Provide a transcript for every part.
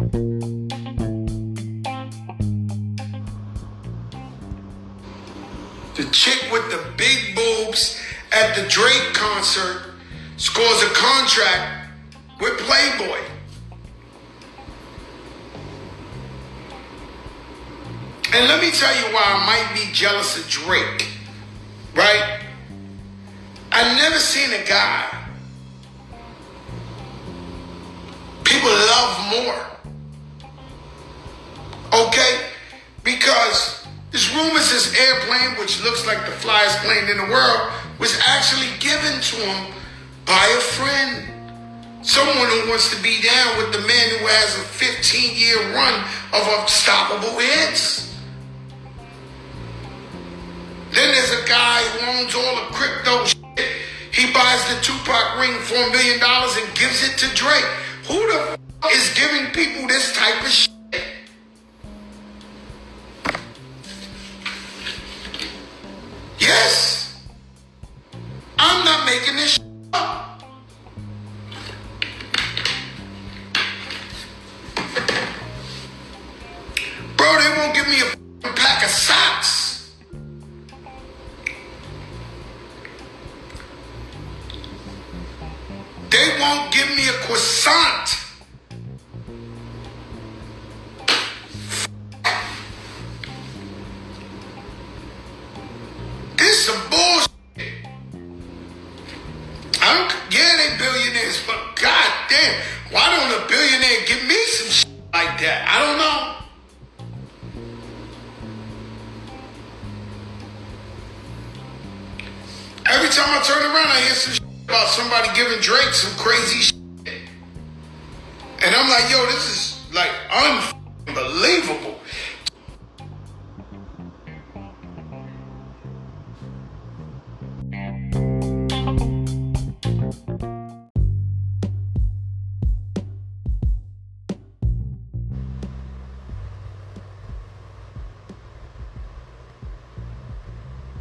The chick with the big boobs at the Drake concert scores a contract with Playboy. And let me tell you why I might be jealous of Drake, right? I've never seen a guy people love more. Okay? Because there's rumors this airplane, which looks like the flyest plane in the world, was actually given to him by a friend. Someone who wants to be down with the man who has a 15 year run of unstoppable hits. Then there's a guy who owns all the crypto shit. He buys the Tupac ring for a million dollars and gives it to Drake. Who the f- is giving people this type of shit? Making this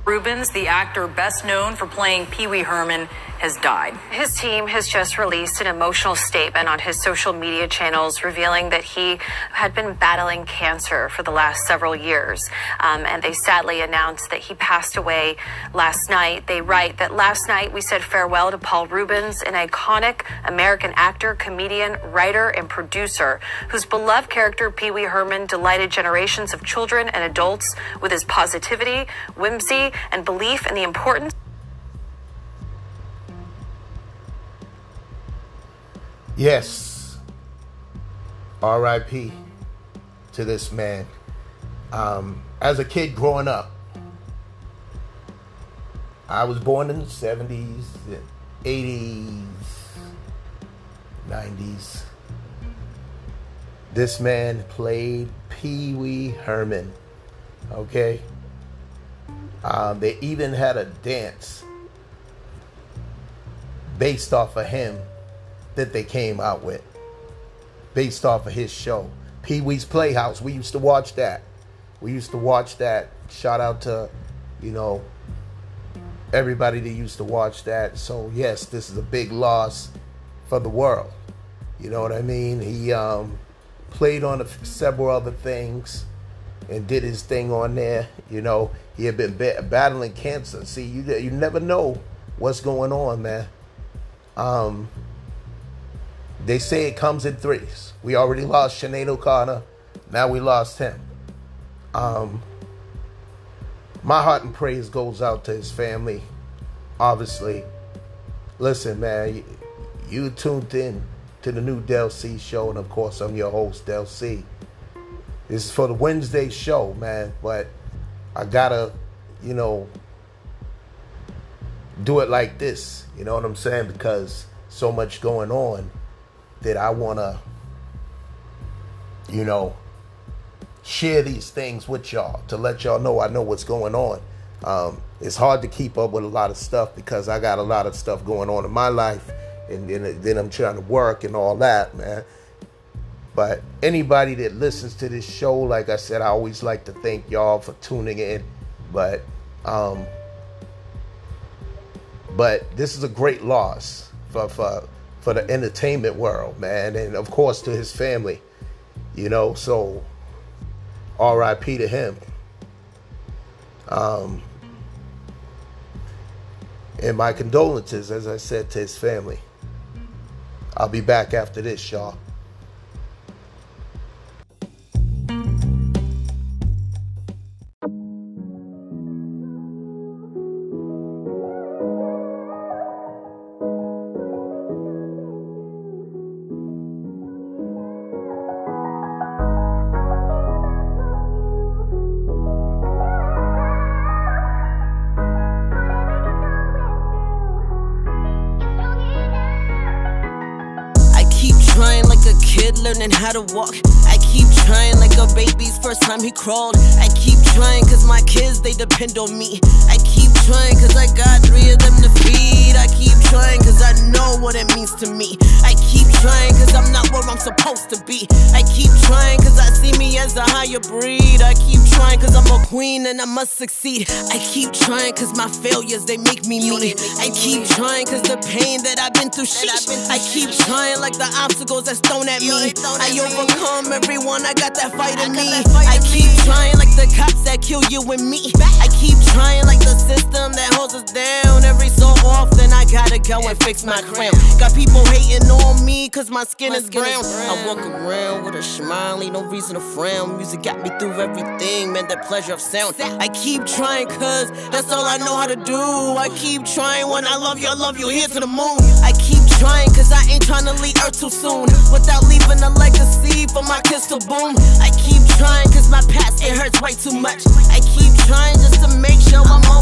Reubens, the actor best known for playing Pee Wee Herman, has died. His team has just released an emotional statement on his social media channels revealing that he had been battling cancer for the last several years. Um, and they sadly announced that he passed away last night. They write that last night we said farewell to Paul Reubens, an iconic American actor, comedian, writer, and producer whose beloved character Pee Wee Herman delighted generations of children and adults with his positivity, whimsy, and belief in the importance. Yes. R.I.P. to this man. Um, as a kid growing up, I was born in the 70s, 80s, 90s. This man played Pee Wee Herman. Okay? Um, they even had a dance based off of him that they came out with based off of his show. Pee Wee's Playhouse. We used to watch that. We used to watch that. Shout out to, you know, everybody that used to watch that. So yes, this is a big loss for the world. You know what I mean? He um, played on several other things and did his thing on there. You know, he had been ba- battling cancer. See, you you never know what's going on, man. Um, they say it comes in threes. We already lost Sinead O'Connor. Now we lost him. Um, my heart and praise goes out to his family. Obviously, listen, man, you, you tuned in to the new Del C show, and of course, I'm your host, Del C. This is for the Wednesday show, man, but I gotta, you know, do it like this. You know what I'm saying? Because so much going on that I wanna, you know, share these things with y'all to let y'all know I know what's going on. Um, it's hard to keep up with a lot of stuff because I got a lot of stuff going on in my life, and then, then I'm trying to work and all that, man. But anybody that listens to this show, like I said, I always like to thank y'all for tuning in. But um, but this is a great loss for for for the entertainment world, man, and of course to his family. You know, so R.I.P. to him. Um, and my condolences, as I said, to his family. I'll be back after this, y'all. playing like learning how to walk. I keep trying like a baby's first time he crawled. I keep trying cause my kids, they depend on me. I keep trying cause I got three of them to feed. I keep trying cause I know what it means to me. I keep trying cause I'm not where I'm supposed to be. I keep trying cause I see me as a higher breed. I keep trying cause I'm a queen and I must succeed. I keep trying cause my failures, they make me me. I keep trying cause the pain that I've been through, shit. I keep trying like the obstacles that's thrown at me. I overcome everyone, I got that fight in me. I keep trying like the cops that kill you and me. I keep trying like the system that holds us down. Every so often, I gotta go and fix my crown. Got people hating on me cause my skin, is, brown. I walk around with a smiley, no reason to frown. Music got me through everything, man, the pleasure of sound. I keep trying cause that's all I know how to do. I keep trying when I love you, I love you here to the moon. I keep trying cause I ain't trying to leave Earth too soon. Without leaving a legacy for my kids to boom. I keep trying cause my past, it hurts way too much. I keep trying just to make sure I'm always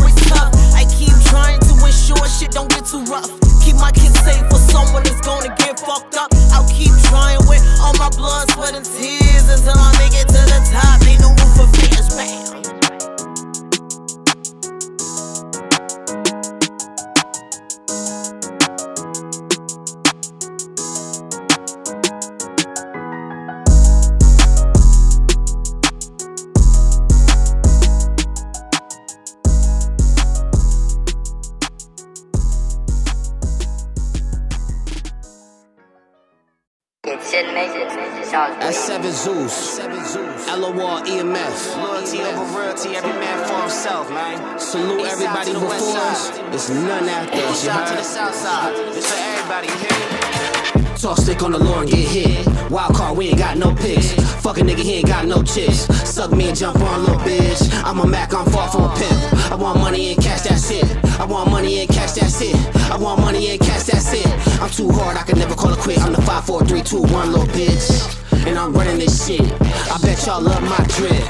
running this shit. I bet y'all love my drip.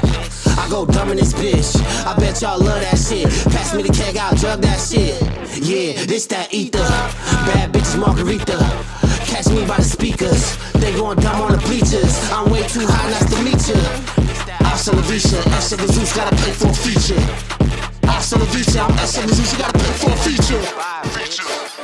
I go dumb in this bitch. I bet y'all love that shit. Pass me the keg, I'll drug that shit. Yeah, this that ether. Bad bitches margarita. Catch me by the speakers. They going dumb on the bleachers. I'm way too high, nice to meet you. Hasta la vista, Esther Zeus gotta pay for a feature. Hasta la vista, I'm Esther Zeus, you gotta pay for a feature. Feature.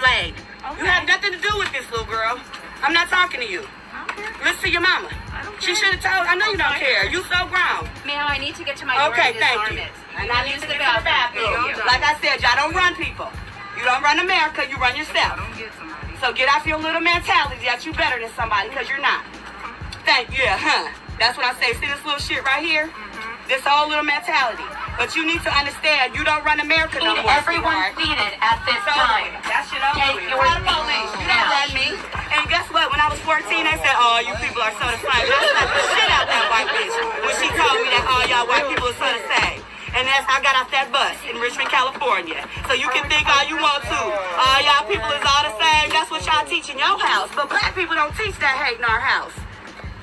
You have nothing to do with this little girl. I'm not talking to you. Listen to your mama. She should have told. I know you don't care. You so grown. Ma'am, I need to get to my door okay, thank you. It. And I need to get to the bathroom. Like I said, y'all don't run people. You don't run America. You run yourself. So get off your little mentality that you better than somebody because you're not. Thank you, yeah, huh? That's what I say. See this little shit right here? Mm-hmm. This whole little mentality. But you need to understand, you don't run America no more. Everyone seated at this so, time. That shit over Take your Call the police. You don't run me. And guess what? When I was 14, they said, oh, you people are so the same. I slapped the shit out that white bitch when she told me that all y'all white people are so the same. And that's I got off that bus in Richmond, California. So you can think all you want to. All y'all people is all the same. That's what y'all teach in your house. But black people don't teach that hate in our house.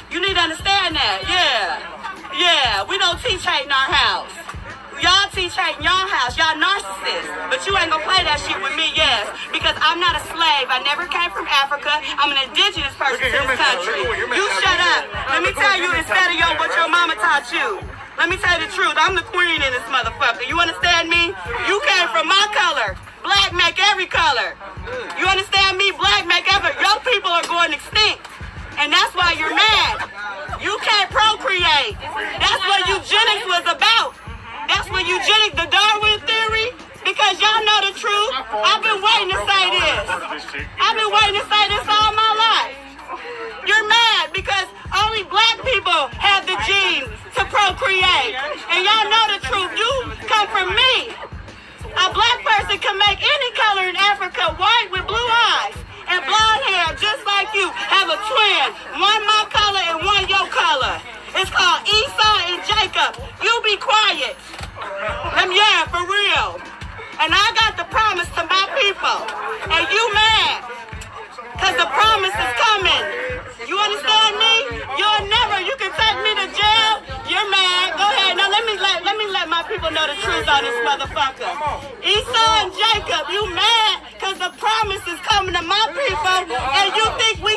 You need to understand that? Yeah. Yeah, we don't teach hate in our house. Y'all teach hate in y'all house. Y'all narcissists. But you ain't gonna play that shit with me, yes. Because I'm not a slave. I never came from Africa. I'm an indigenous person to this country. You shut up. Let me tell you instead of yo what your mama taught you. Let me tell you the truth. I'm the queen in this motherfucker. You understand me? You came from my color. Black make every color. You understand me? Black make every. Your people are going extinct. And that's why you're mad. You can't procreate. That's what eugenics was about. That's what eugenics, the Darwin theory. Because y'all know the truth. I've been waiting to say this. I've been waiting to say this all my life. You're mad because only black people have the genes to procreate. And y'all know the truth. You come from me. A black person can make any color in Africa white with blue eyes and blonde hair just like you. Have a twin. One my color and one your color. It's called Esau and Jacob. You be quiet. Them yeah, for real. And I got the promise to my people. And you mad. Cause the promise is coming. You understand me? You'll never, you can take me to jail. You're mad. Go ahead. Now let me let let me let my people know the truth on this motherfucker. Esau and Jacob, you mad because the promise is coming to my people. And you think we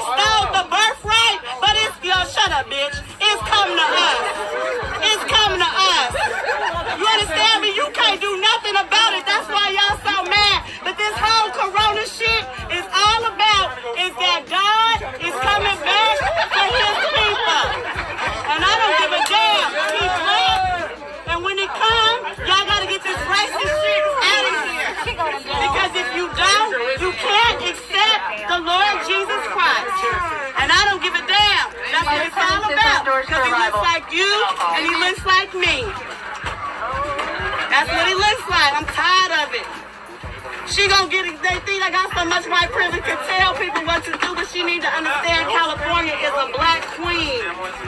I got so much white privilege to tell people what to do, but she need to understand California is a black queen,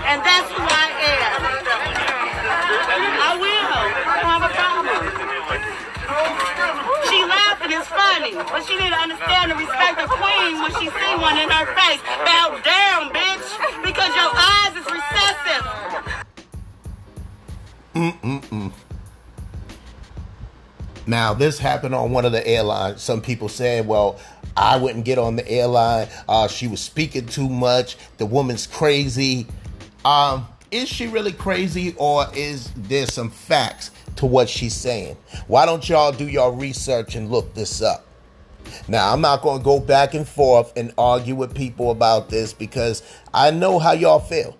and that's who I am. I will. I don't have a problem. She laughing is funny, but she need to understand and respect the queen when she see one in her face. Bow down, bitch, because your eyes Now, this happened on one of the airlines. Some people saying, well, I wouldn't get on the airline. Uh, she was speaking too much. The woman's crazy. Um, is she really crazy or is there some facts to what she's saying? Why don't y'all do your research and look this up? Now, I'm not going to go back and forth and argue with people about this because I know how y'all feel.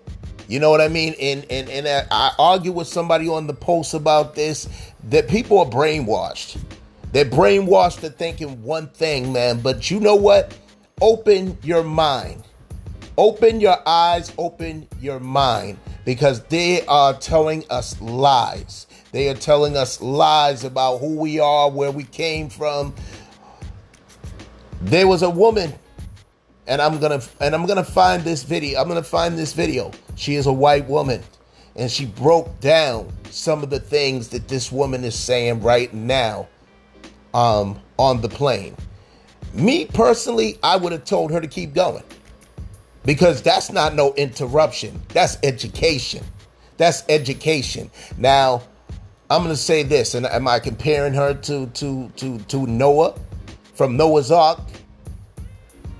You know what I mean? And and and I argue with somebody on the post about this that people are brainwashed. They're brainwashed to thinking one thing, man. But you know what? Open your mind. Open your eyes, open your mind because they are telling us lies. They are telling us lies about who we are, where we came from. There was a woman and I'm gonna and I'm gonna find this video. I'm gonna find this video. She is a white woman, and she broke down some of the things that this woman is saying right now, um, on the plane. Me personally, I would have told her to keep going, because that's not no interruption. That's education. That's education. Now, I'm gonna say this, and am I comparing her to to to to Noah from Noah's Ark?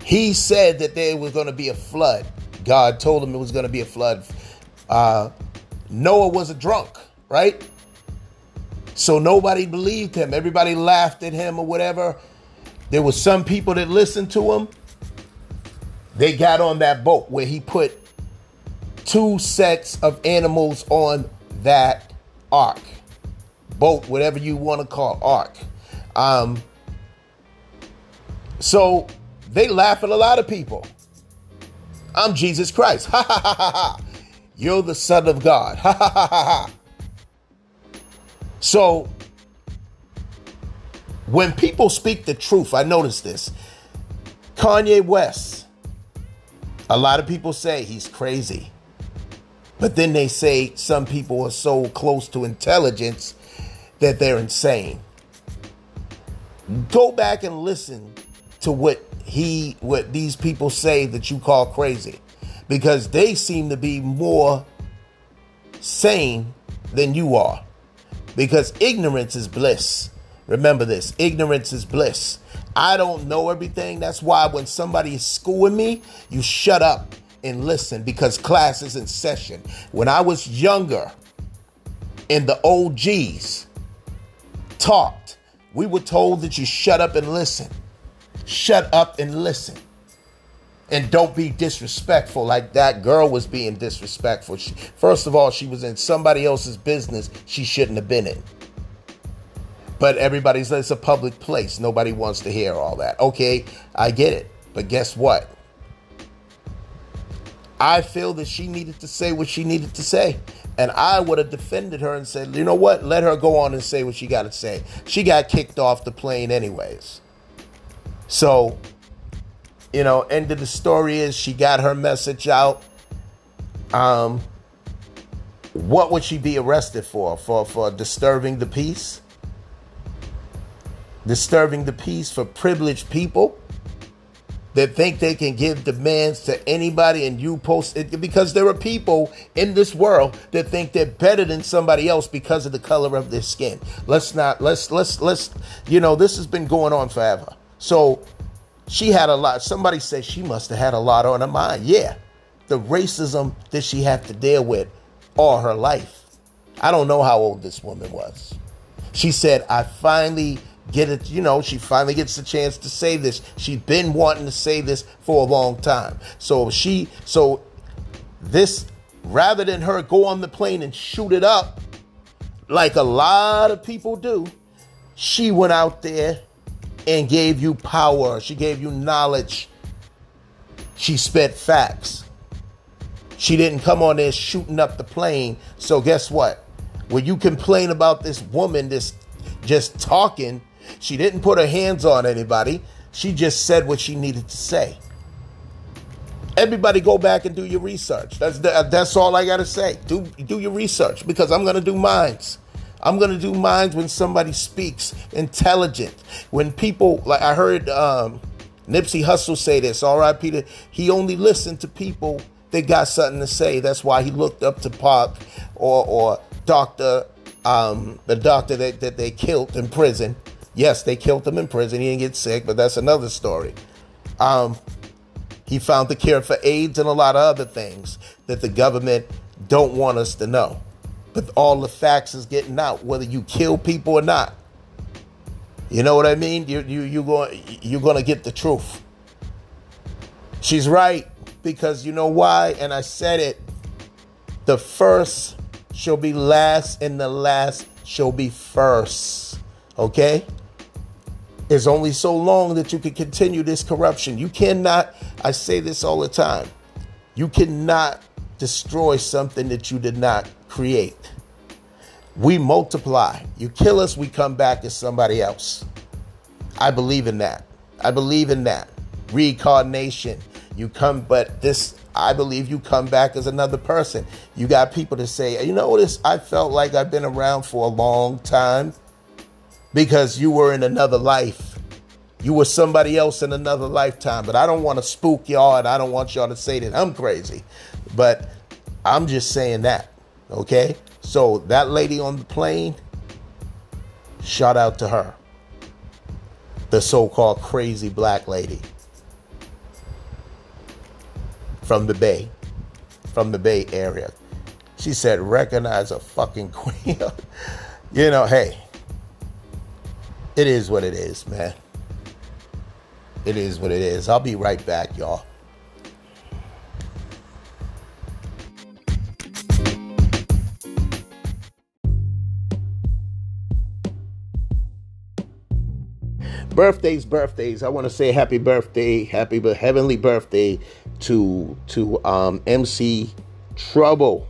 He said that there was going to be a flood. God told him it was going to be a flood. Uh, Noah was a drunk, right? So nobody believed him. Everybody laughed at him or whatever. There was some people that listened to him. They got on that boat where he put two sets of animals on that ark, boat, whatever you want to call ark. Um, so they laugh at a lot of people. I'm Jesus Christ. Ha ha ha ha ha. You're the Son of God. Ha ha ha ha ha. So when people speak the truth, I notice this. Kanye West, a lot of people say he's crazy. But then they say some people are so close to intelligence that they're insane. Go back and listen to what he what these people say that you call crazy because they seem to be more sane than you are. Because ignorance is bliss. Remember this ignorance is bliss. I don't know everything. That's why when somebody is schooling me, you shut up and listen because class is in session. When I was younger and the OGs talked, we were told that you shut up and listen. Shut up and listen. And don't be disrespectful like that girl was being disrespectful. She, first of all, she was in somebody else's business she shouldn't have been in. But everybody's, it's a public place. Nobody wants to hear all that. Okay, I get it. But guess what? I feel that she needed to say what she needed to say. And I would have defended her and said, you know what? Let her go on and say what she got to say. She got kicked off the plane, anyways. So, you know, end of the story is she got her message out. Um, what would she be arrested for? For for disturbing the peace? Disturbing the peace for privileged people that think they can give demands to anybody and you post it because there are people in this world that think they're better than somebody else because of the color of their skin. Let's not let's let's let's you know this has been going on forever. So she had a lot. Somebody said she must have had a lot on her mind. Yeah. The racism that she had to deal with all her life. I don't know how old this woman was. She said, I finally get it, you know, she finally gets the chance to say this. She's been wanting to say this for a long time. So she, so this, rather than her go on the plane and shoot it up like a lot of people do, she went out there and gave you power. She gave you knowledge. She spit facts. She didn't come on there shooting up the plane. So guess what? When you complain about this woman this just talking, she didn't put her hands on anybody. She just said what she needed to say. Everybody go back and do your research. That's that's all I got to say. Do do your research because I'm going to do mines. I'm gonna do mines when somebody speaks intelligent. When people like I heard um, Nipsey Hussle say this. All right, Peter. He only listened to people that got something to say. That's why he looked up to Pop or or Doctor um, the doctor that, that they killed in prison. Yes, they killed him in prison. He didn't get sick, but that's another story. Um, he found the cure for AIDS and a lot of other things that the government don't want us to know. But all the facts is getting out, whether you kill people or not. You know what I mean? You you you going you're going to get the truth. She's right because you know why? And I said it. The first shall be last, and the last shall be first. Okay? It's only so long that you can continue this corruption. You cannot, I say this all the time, you cannot destroy something that you did not create. We multiply. You kill us, we come back as somebody else. I believe in that. I believe in that. Reincarnation. You come, but this, I believe you come back as another person. You got people to say, you know this, I felt like I've been around for a long time because you were in another life. You were somebody else in another lifetime. But I don't want to spook y'all and I don't want y'all to say that I'm crazy. But I'm just saying that. Okay? So that lady on the plane, shout out to her. The so called crazy black lady from the Bay, from the Bay Area. She said, recognize a fucking queen. you know, hey, it is what it is, man. It is what it is. I'll be right back, y'all. Birthdays birthdays. I want to say happy birthday happy but heavenly birthday to to um, mc trouble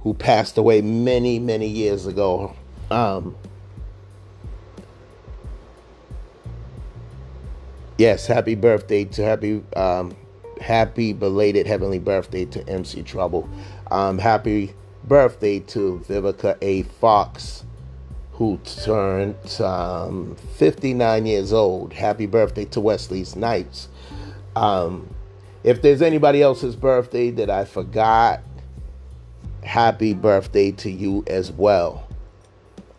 who passed away many many years ago. Um, yes happy birthday to happy um, happy belated heavenly birthday to mc trouble. Um, happy birthday to vivica a. Fox who turned um, 59 years old. Happy birthday to Wesley Snipes. Um, if there's anybody else's birthday that I forgot, happy birthday to you as well.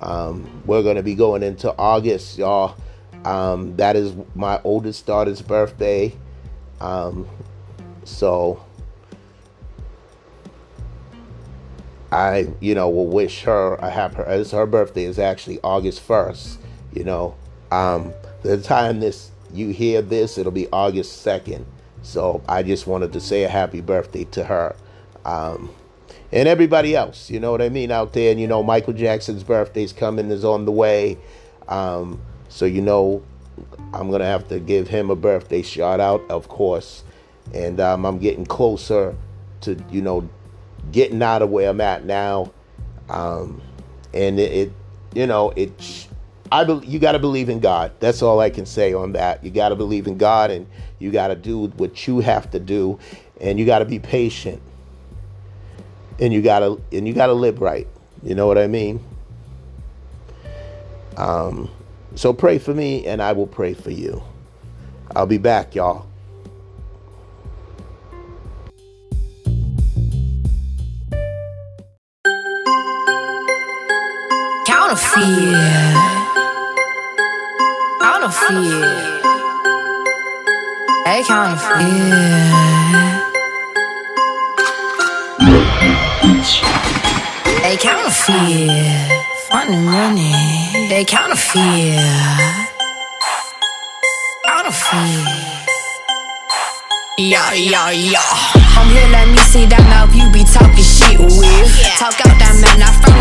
Um, we're going to be going into August, y'all. Um, that is my oldest daughter's birthday. Um, so I, you know, will wish her a happy. it's her birthday is actually August first. You know, um, the time this you hear this, it'll be August second. So I just wanted to say a happy birthday to her. Um, and everybody else, you know what I mean, out there. And you know, Michael Jackson's birthday's coming, is on the way. Um, so you know, I'm gonna have to give him a birthday shout out, of course. And um, I'm getting closer to you know getting out of where I'm at now. Um, and it, it, you know, it. I you got to believe in God. That's all I can say on that. You got to believe in God, and you got to do what you have to do, and you got to be patient, and you got to and you got to live right. You know what I mean? Um, so pray for me, and I will pray for you. I'll be back, y'all. Counterfeit. Counterfeit. Hey, counterfeit. They counterfeit. Funny money. They counterfeit. Counterfeit. Yeah, yeah, yeah. I'm here, let me see that mouth you be talking shit with. Talk out that man, not from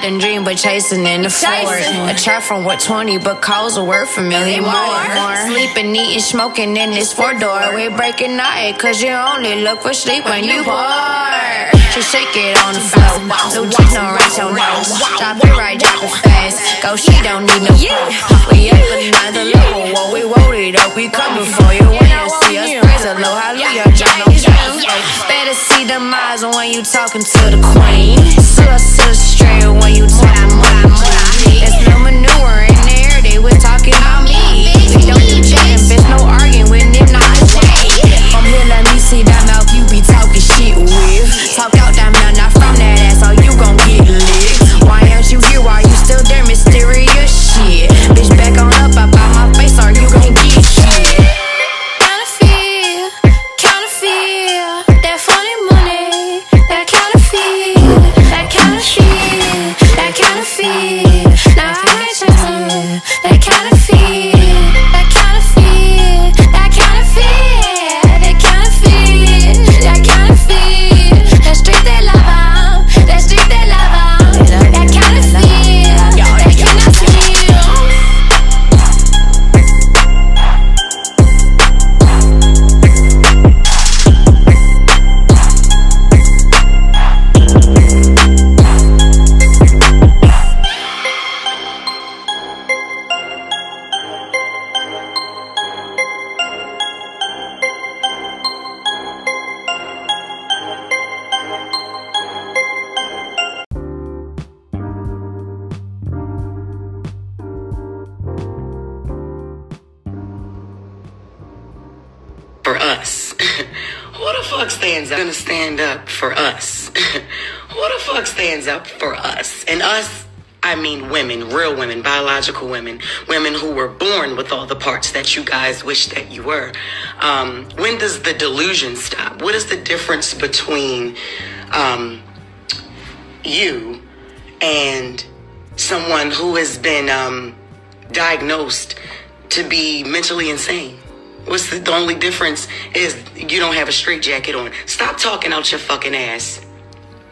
got them dream, but chasing in the Ford. A trap from what 20, but calls a word for million more. Sleeping, eating, smoking in this four door. We breaking night, cause you only look for sleep when you bored. She shake it on the floor. No cheat, no right, your nose. Drop it right, drop it fast. Go, she don't need no phone. We up another level, whoa, we rolled it up. We coming for you when you see us. Praise the Lord, hallelujah, jump. Better see them eyes when you talking to the queen. Us straight when you talking money. There's no manure Who the fuck stands up? Gonna stand up for us. Who the fuck stands up for us? And us, I mean women, real women, biological women, women who were born with all the parts that you guys wish that you were. Um, when does the delusion stop? What is the difference between um, you and someone who has been um, diagnosed to be mentally insane? What's the, the only difference is you don't have a straight jacket on. Stop talking out your fucking ass.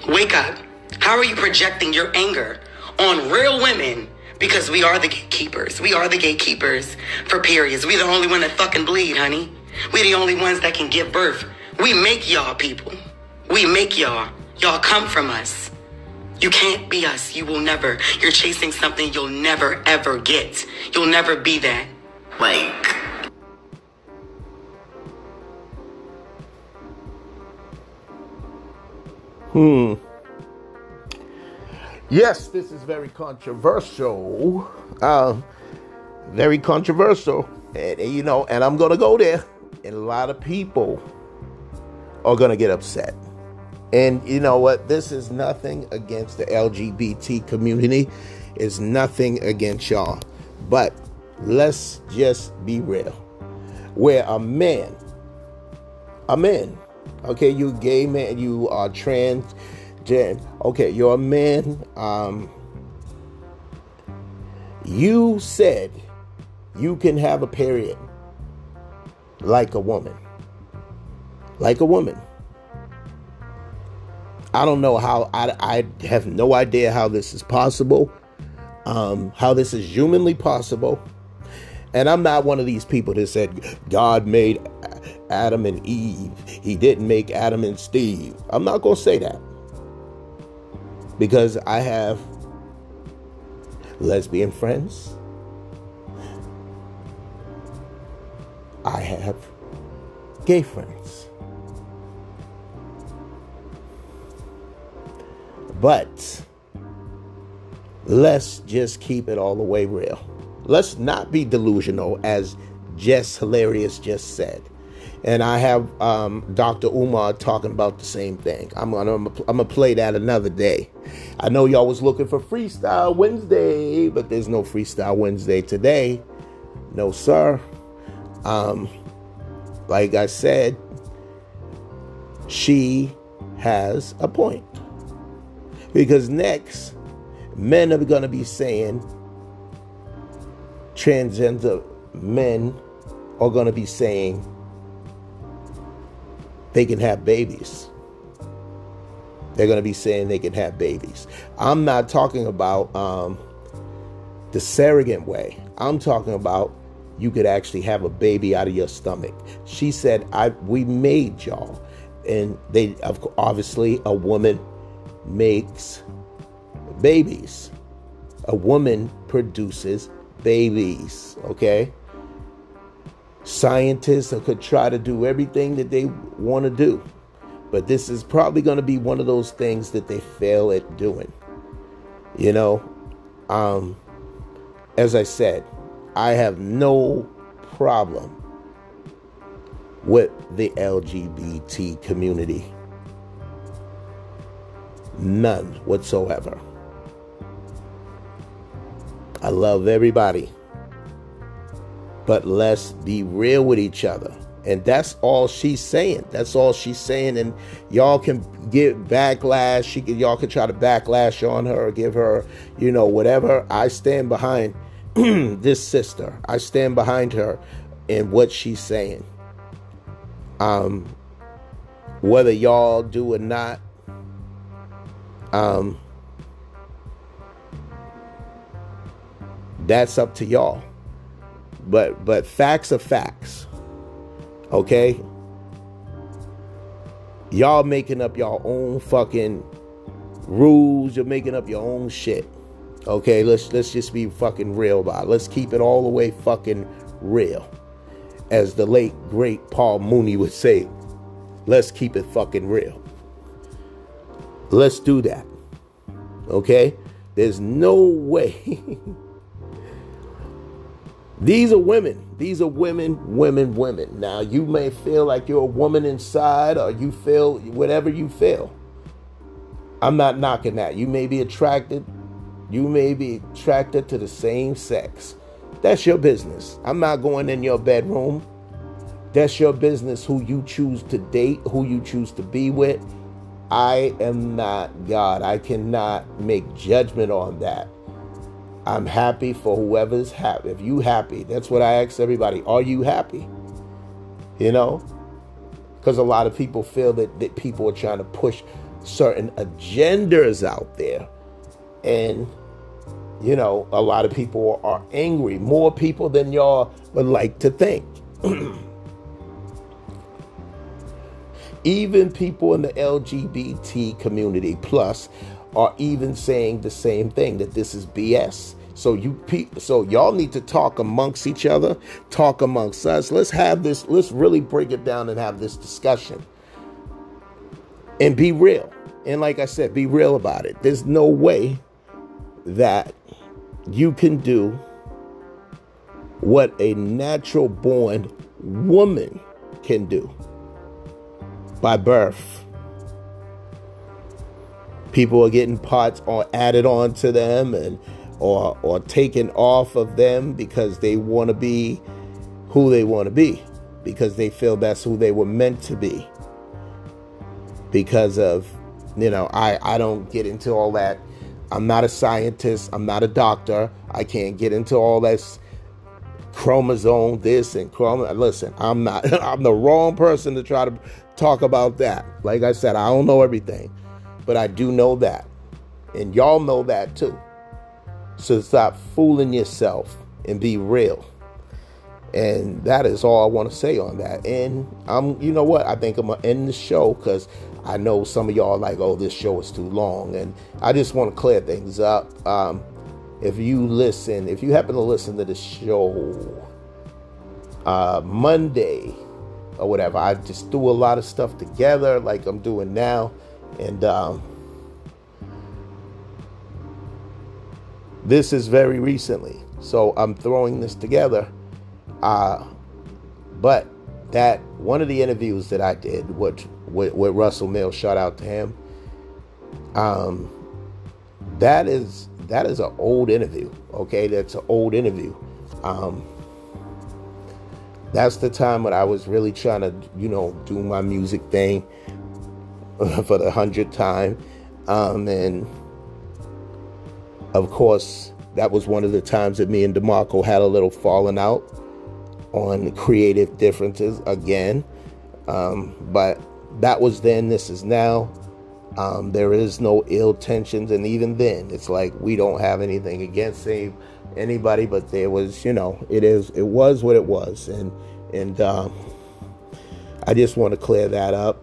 Wake up. How are you projecting your anger on real women? Because we are the gatekeepers. We are the gatekeepers for periods. We the only one that fucking bleed, honey. We the only ones that can give birth. We make y'all people. We make y'all. Y'all come from us. You can't be us. You will never. You're chasing something you'll never ever get. You'll never be that. Like. Hmm. Yes, this is very controversial. Um, very controversial. And, you know, and I'm going to go there. And a lot of people are going to get upset. And you know what? This is nothing against the LGBT community. It's nothing against y'all. But let's just be real. Where a man, a man, okay, you gay man, you are trans, okay, you're a man, um, you said you can have a period like a woman. Like a woman. I don't know how, I, I have no idea how this is possible, um, how this is humanly possible. And I'm not one of these people that said God made Adam and Eve. He didn't make Adam and Steve. I'm not going to say that. Because I have lesbian friends. I have gay friends. But let's just keep it all the way real. Let's not be delusional, as Jess Hilarious just said. And I have um, Dr. Umar talking about the same thing. I'm gonna I'm gonna play that another day. I know y'all was looking for Freestyle Wednesday, but there's no Freestyle Wednesday today. No, sir. Um, like I said, she has a point. Because next, men are to be saying, transgender men are to be saying they can have babies. They're going to be saying they can have babies. I'm not talking about um, the surrogate way. I'm talking about you could actually have a baby out of your stomach. She said, "I we made y'all," and they obviously a woman makes babies. A woman produces babies, okay? Scientists could try to do everything that they want to do, but this is probably going to be one of those things that they fail at doing. You know, um, as I said, I have no problem with the LGBT community. None whatsoever. I love everybody. But let's be real with each other. And that's all she's saying. That's all she's saying. And y'all can get backlash. She can, y'all can try to backlash on her, give her, you know, whatever. I stand behind this sister. I stand behind her and what she's saying. Um, whether y'all do or not, um, that's up to y'all. But but facts are facts. Okay? Y'all making up your own fucking rules, you're making up your own shit. Okay, let's let's just be fucking real about it. Let's keep it all the way fucking real. As the late great Paul Mooney would say, let's keep it fucking real. Let's do that. Okay? There's no way. These are women. These are women, women, women. Now, you may feel like you're a woman inside or you feel whatever you feel. I'm not knocking that. You may be attracted. You may be attracted to the same sex. That's your business. I'm not going in your bedroom. That's your business who you choose to date, who you choose to be with. I am not God. I cannot make judgment on that. I'm happy for whoever's happy. If you happy, that's what I ask everybody. Are you happy? You know? Because a lot of people feel that, that people are trying to push certain agendas out there. And, you know, a lot of people are angry. More people than y'all would like to think. even people in the LGBT community plus are even saying the same thing that this is BS. So you so y'all need to talk amongst each other, talk amongst us. Let's have this let's really break it down and have this discussion. And be real. And like I said, be real about it. There's no way that you can do what a natural born woman can do by birth. People are getting parts or added on to them and or or taken off of them because they want to be who they want to be because they feel that's who they were meant to be. Because of you know I I don't get into all that. I'm not a scientist I'm not a doctor. I can't get into all this chromosome this and chromosome listen I'm not I'm the wrong person to try to talk about that. Like I said I don't know everything but I do know that. And y'all know that too so stop fooling yourself and be real. And that is all I want to say on that. And I'm, you know what? I think I'm gonna end the show because I know some of y'all are like, oh, this show is too long, and I just want to clear things up. Um, if you listen, if you happen to listen to the show uh, Monday or whatever, I just do a lot of stuff together, like I'm doing now, and um, This is very recently, so I'm throwing this together. Uh, but that one of the interviews that I did with, with, Russell Mills, shout out to him. Um, that is that is an old interview. Okay, that's an old interview. Um, that's the time when I was really trying to, you know, do my music thing for the hundredth time, um, and of course, that was one of the times that me and DeMarco had a little falling out on creative differences again. Um, but that was then, this is now. Um, there is no ill tensions, and even then, it's like we don't have anything against any, anybody, but there was, you know, it is, it was what it was, and and um, I just want to clear that up.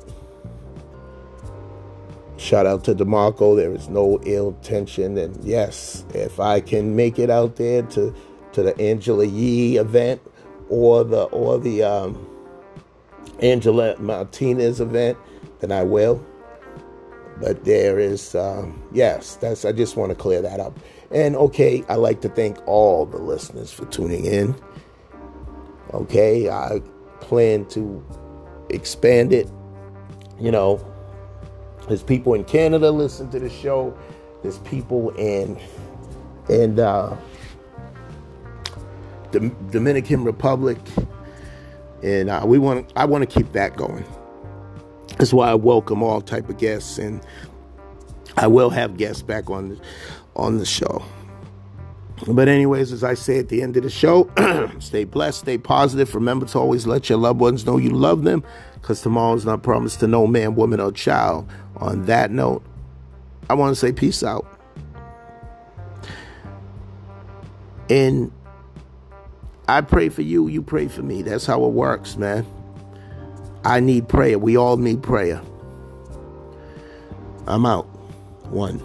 Shout out to DeMarco. There is no ill tension. And yes, if I can make it out there to to the Angela Yee event or the or the um, Angela Martinez event, then I will. But there is um, yes, that's I just want to clear that up. And okay, I like to thank all the listeners for tuning in. Okay, I plan to expand it, you know, there's people in Canada listen to the show. There's people in and uh, the Dominican Republic, and uh, we want I want to keep that going. That's why I welcome all type of guests, and I will have guests back on the, on the show. But anyways, as I say at the end of the show, stay blessed, stay positive. Remember to always let your loved ones know you love them, because tomorrow is not promised to no man, woman, or child on that note, I want to say peace out. And I pray for you, you pray for me. That's how it works, man. I need prayer. We all need prayer. I'm out. One.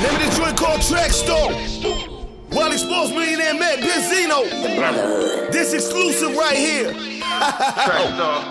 Name of this joint called Trackstar. Wally Sports Millionaire Matt Benzino. This exclusive right here.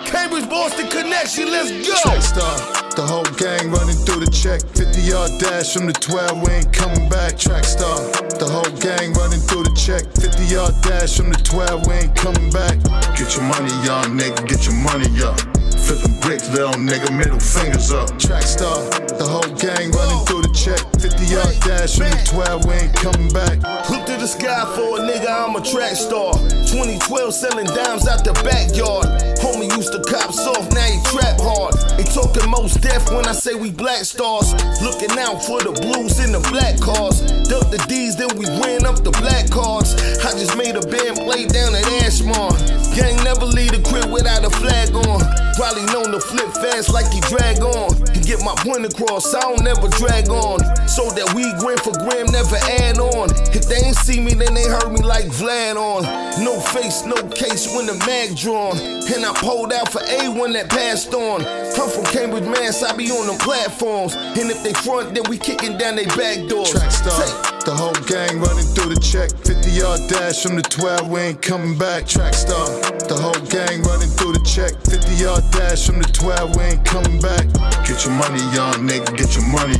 Cambridge Boston connection, let's go. Trackstar, the whole gang running through the check. 50 yard dash from the 12, we ain't coming back. Trackstar, the whole gang running through the check. 50 yard dash from the 12, we ain't coming back. Get your money, young nigga, get your money up. Flipping bricks, little nigga, middle fingers up. Trackstar, the whole gang running through the check. 50 yard dash from the 12, we ain't coming back. Look to the sky for a nigga, I'm a track star. 2012 selling dimes out the backyard. Homie used to cop soft, now he trap hard. They talking most deaf when I say we black stars. Looking out for the blues in the black cars. Duck the D's, then we ran up the black cards. I just made a band play down at Ashmore. Gang never leave the crib without a flag on. Probably known to flip fast like he drag on. He get my point across. I don't never drag on. So that we gram for gram, never add on. If they ain't see me, then they heard me like Vlad on. No face, no case when the mag drawn. And I pulled out for A when that passed on. I'm from Cambridge, Mass, I be on them platforms. And if they front, then we kicking down they back doors. Track star. The whole gang running through the check. 50 yard dash from the 12, we ain't coming back. Track star. The whole gang running through the check. 50 yard dash from the 12, we ain't coming back. Get your money, young nigga, get your money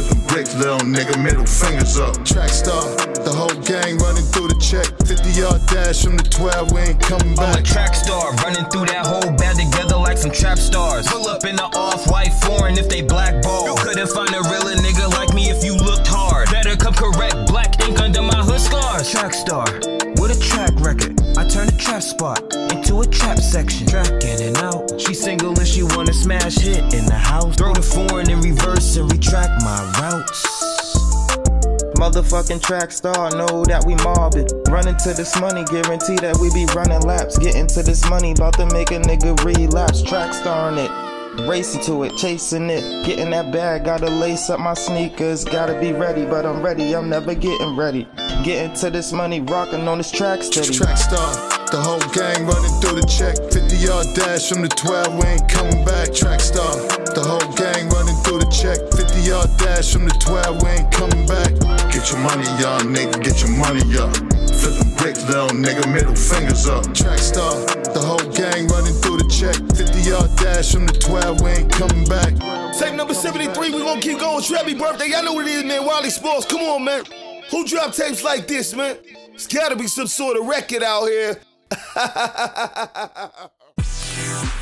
up. Flipping bricks, little nigga, middle fingers up. Track star. The whole gang running through the check. 50 yard dash from the 12, we ain't coming back. I'm a track star, running through that whole band together like some trap stars. Pull up in the off-white foreign if they blackball. You couldn't find a realer nigga like me if you looked hard. Better come correct, black ink under my hood scars. Track star, with a track record. Turn the trap spot into a trap section. Track in and out. She single and she wanna smash hit in the house. Throw the foreign in reverse and retract my routes. Motherfucking track star, know that we mobbing. Running to this money, guarantee that we be running laps. Getting to this money, about to make a nigga relapse. Track starring it. Racing to it, chasing it, getting that bag. Gotta lace up my sneakers, gotta be ready, but I'm ready. I'm never getting ready. Getting to this money, rocking on this track steady. Track star. The whole gang running through the check. 50 yard dash from the 12, we ain't coming back. Track star. The whole gang running through the check. 50 yard dash from the 12, we ain't coming back. Get your money, young nigga, get your money up. Flipping bricks, little nigga, middle fingers up. Track star. The whole gang running through check. 50 yard dash from the 12, we ain't coming back. Tape number 73, we gonna keep going. Trebby birthday, y'all know what it is, man. Wally Sports, come on, man. Who drop tapes like this, man? It's gotta be some sort of record out here.